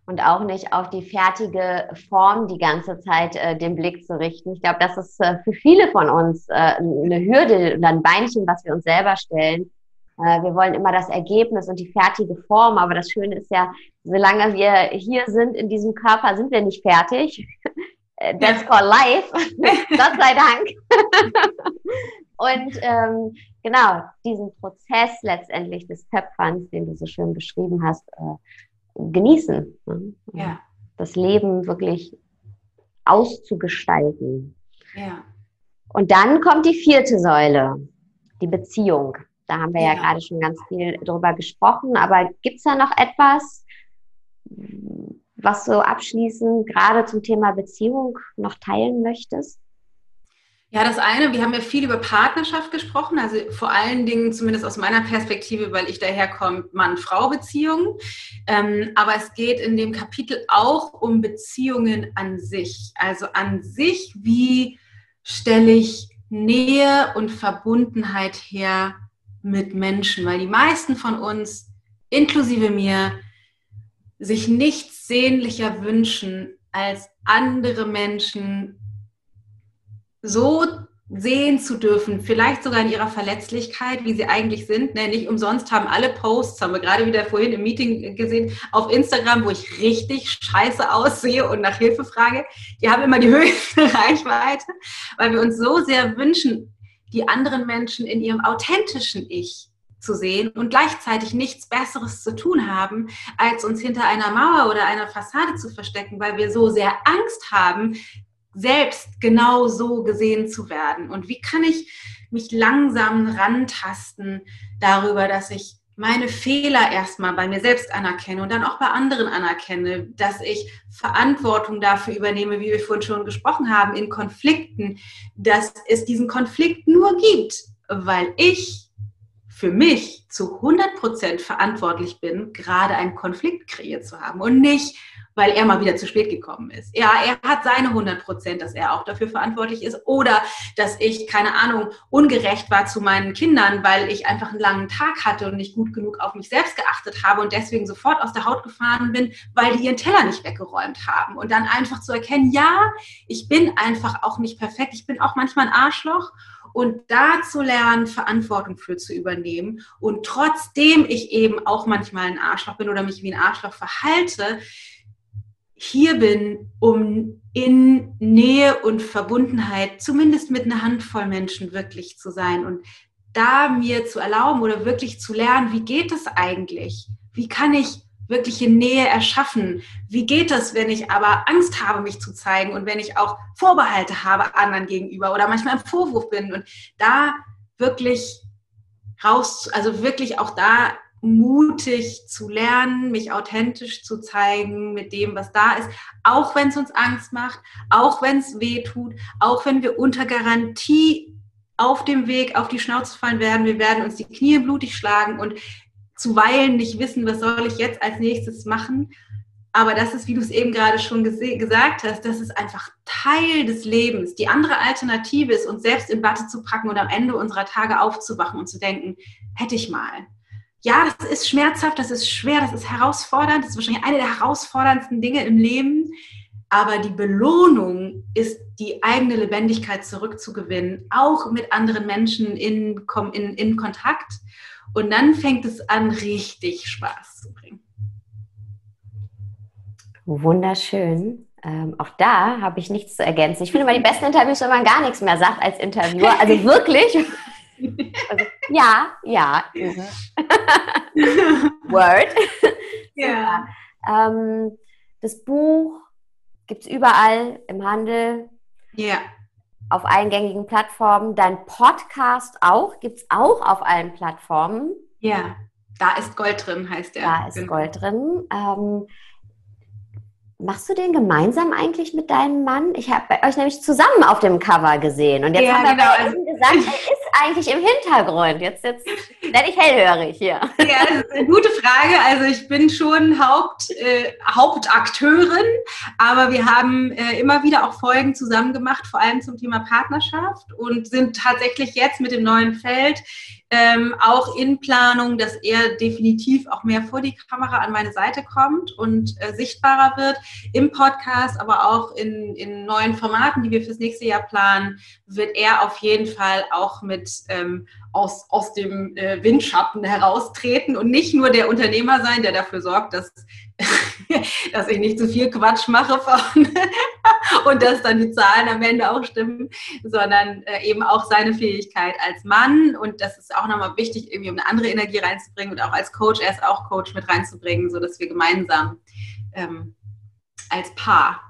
Und auch nicht auf die fertige Form die ganze Zeit äh, den Blick zu richten. Ich glaube, das ist äh, für viele von uns äh, eine Hürde und ein Beinchen, was wir uns selber stellen. Äh, wir wollen immer das Ergebnis und die fertige Form, aber das Schöne ist ja, solange wir hier sind in diesem Körper, sind wir nicht fertig. Äh, that's for life. Gott sei Dank. und ähm, genau diesen Prozess letztendlich des Töpferns, den du so schön beschrieben hast, äh, genießen. Ne? Ja. Das Leben wirklich auszugestalten. Ja. Und dann kommt die vierte Säule, die Beziehung. Da haben wir ja, ja gerade schon ganz viel drüber gesprochen, aber gibt es da noch etwas, was du abschließend gerade zum Thema Beziehung noch teilen möchtest? Ja, das eine, wir haben ja viel über Partnerschaft gesprochen, also vor allen Dingen zumindest aus meiner Perspektive, weil ich daherkomme, Mann-Frau-Beziehungen. Ähm, aber es geht in dem Kapitel auch um Beziehungen an sich. Also an sich, wie stelle ich Nähe und Verbundenheit her mit Menschen, weil die meisten von uns, inklusive mir, sich nichts sehnlicher wünschen, als andere Menschen so sehen zu dürfen, vielleicht sogar in ihrer Verletzlichkeit, wie sie eigentlich sind. Ne, nicht umsonst haben alle Posts, haben wir gerade wieder vorhin im Meeting gesehen, auf Instagram, wo ich richtig scheiße aussehe und nach Hilfe frage. Die haben immer die höchste Reichweite, weil wir uns so sehr wünschen, die anderen Menschen in ihrem authentischen Ich zu sehen und gleichzeitig nichts Besseres zu tun haben, als uns hinter einer Mauer oder einer Fassade zu verstecken, weil wir so sehr Angst haben, selbst genau so gesehen zu werden. Und wie kann ich mich langsam rantasten darüber, dass ich meine Fehler erstmal bei mir selbst anerkenne und dann auch bei anderen anerkenne, dass ich Verantwortung dafür übernehme, wie wir vorhin schon gesprochen haben, in Konflikten, dass es diesen Konflikt nur gibt, weil ich für mich zu 100 Prozent verantwortlich bin, gerade einen Konflikt kreiert zu haben und nicht, weil er mal wieder zu spät gekommen ist. Ja, er hat seine 100 Prozent, dass er auch dafür verantwortlich ist oder dass ich, keine Ahnung, ungerecht war zu meinen Kindern, weil ich einfach einen langen Tag hatte und nicht gut genug auf mich selbst geachtet habe und deswegen sofort aus der Haut gefahren bin, weil die ihren Teller nicht weggeräumt haben. Und dann einfach zu erkennen, ja, ich bin einfach auch nicht perfekt, ich bin auch manchmal ein Arschloch und da zu lernen, Verantwortung für zu übernehmen. Und trotzdem ich eben auch manchmal ein Arschloch bin oder mich wie ein Arschloch verhalte, hier bin, um in Nähe und Verbundenheit, zumindest mit einer Handvoll Menschen wirklich zu sein und da mir zu erlauben oder wirklich zu lernen, wie geht es eigentlich? Wie kann ich wirkliche Nähe erschaffen? Wie geht es, wenn ich aber Angst habe, mich zu zeigen und wenn ich auch Vorbehalte habe anderen gegenüber oder manchmal im Vorwurf bin und da wirklich raus, also wirklich auch da mutig zu lernen, mich authentisch zu zeigen mit dem, was da ist, auch wenn es uns Angst macht, auch wenn es weh tut, auch wenn wir unter Garantie auf dem Weg auf die Schnauze fallen werden. Wir werden uns die Knie blutig schlagen und zuweilen nicht wissen, was soll ich jetzt als nächstes machen. Aber das ist, wie du es eben gerade schon gesagt hast, das ist einfach Teil des Lebens. Die andere Alternative ist, uns selbst in Watte zu packen und am Ende unserer Tage aufzuwachen und zu denken, hätte ich mal ja, das ist schmerzhaft, das ist schwer, das ist herausfordernd, das ist wahrscheinlich eine der herausforderndsten Dinge im Leben. Aber die Belohnung ist, die eigene Lebendigkeit zurückzugewinnen, auch mit anderen Menschen in, in, in Kontakt. Und dann fängt es an, richtig Spaß zu bringen. Wunderschön. Ähm, auch da habe ich nichts zu ergänzen. Ich finde mal die besten Interviews, wenn man gar nichts mehr sagt als Interviewer. Also wirklich. Also, ja, ja. Mhm. Word. Ja. Ähm, das Buch gibt es überall im Handel. Ja. Auf allen gängigen Plattformen. Dein Podcast auch, gibt es auch auf allen Plattformen. Ja, da ist Gold drin, heißt der. Da ist genau. Gold drin. Ähm, Machst du den gemeinsam eigentlich mit deinem Mann? Ich habe euch nämlich zusammen auf dem Cover gesehen. Und jetzt ja, haben wir genau. Also, gesagt, er ist eigentlich im Hintergrund. Jetzt, jetzt werde ich hellhörig hier. Ja, das ist eine gute Frage. Also ich bin schon Haupt, äh, Hauptakteurin, aber wir haben äh, immer wieder auch Folgen zusammen gemacht, vor allem zum Thema Partnerschaft und sind tatsächlich jetzt mit dem neuen Feld ähm, auch in Planung, dass er definitiv auch mehr vor die Kamera an meine Seite kommt und äh, sichtbarer wird. Im Podcast, aber auch in, in neuen Formaten, die wir fürs nächste Jahr planen, wird er auf jeden Fall auch mit ähm, aus, aus dem äh, Windschatten heraustreten und nicht nur der Unternehmer sein, der dafür sorgt, dass, dass ich nicht zu viel Quatsch mache und dass dann die Zahlen am Ende auch stimmen, sondern äh, eben auch seine Fähigkeit als Mann und das ist auch nochmal wichtig, irgendwie um eine andere Energie reinzubringen und auch als Coach, er ist auch Coach mit reinzubringen, sodass wir gemeinsam ähm, als Paar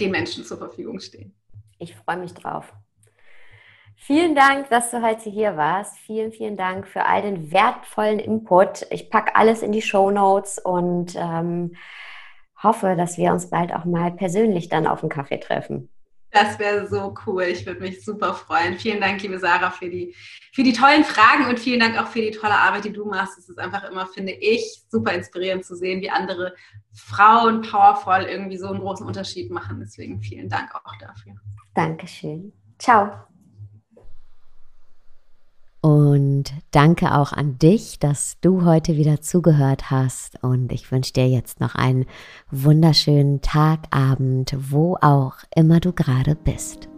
den Menschen zur Verfügung stehen. Ich freue mich drauf. Vielen Dank, dass du heute hier warst. Vielen, vielen Dank für all den wertvollen Input. Ich packe alles in die Show Notes und ähm, hoffe, dass wir uns bald auch mal persönlich dann auf einen Kaffee treffen. Das wäre so cool. Ich würde mich super freuen. Vielen Dank, liebe Sarah, für die, für die tollen Fragen und vielen Dank auch für die tolle Arbeit, die du machst. Es ist einfach immer, finde ich, super inspirierend zu sehen, wie andere Frauen powervoll irgendwie so einen großen Unterschied machen. Deswegen vielen Dank auch dafür. Dankeschön. Ciao. Und danke auch an dich, dass du heute wieder zugehört hast. Und ich wünsche dir jetzt noch einen wunderschönen Tag, Abend, wo auch immer du gerade bist.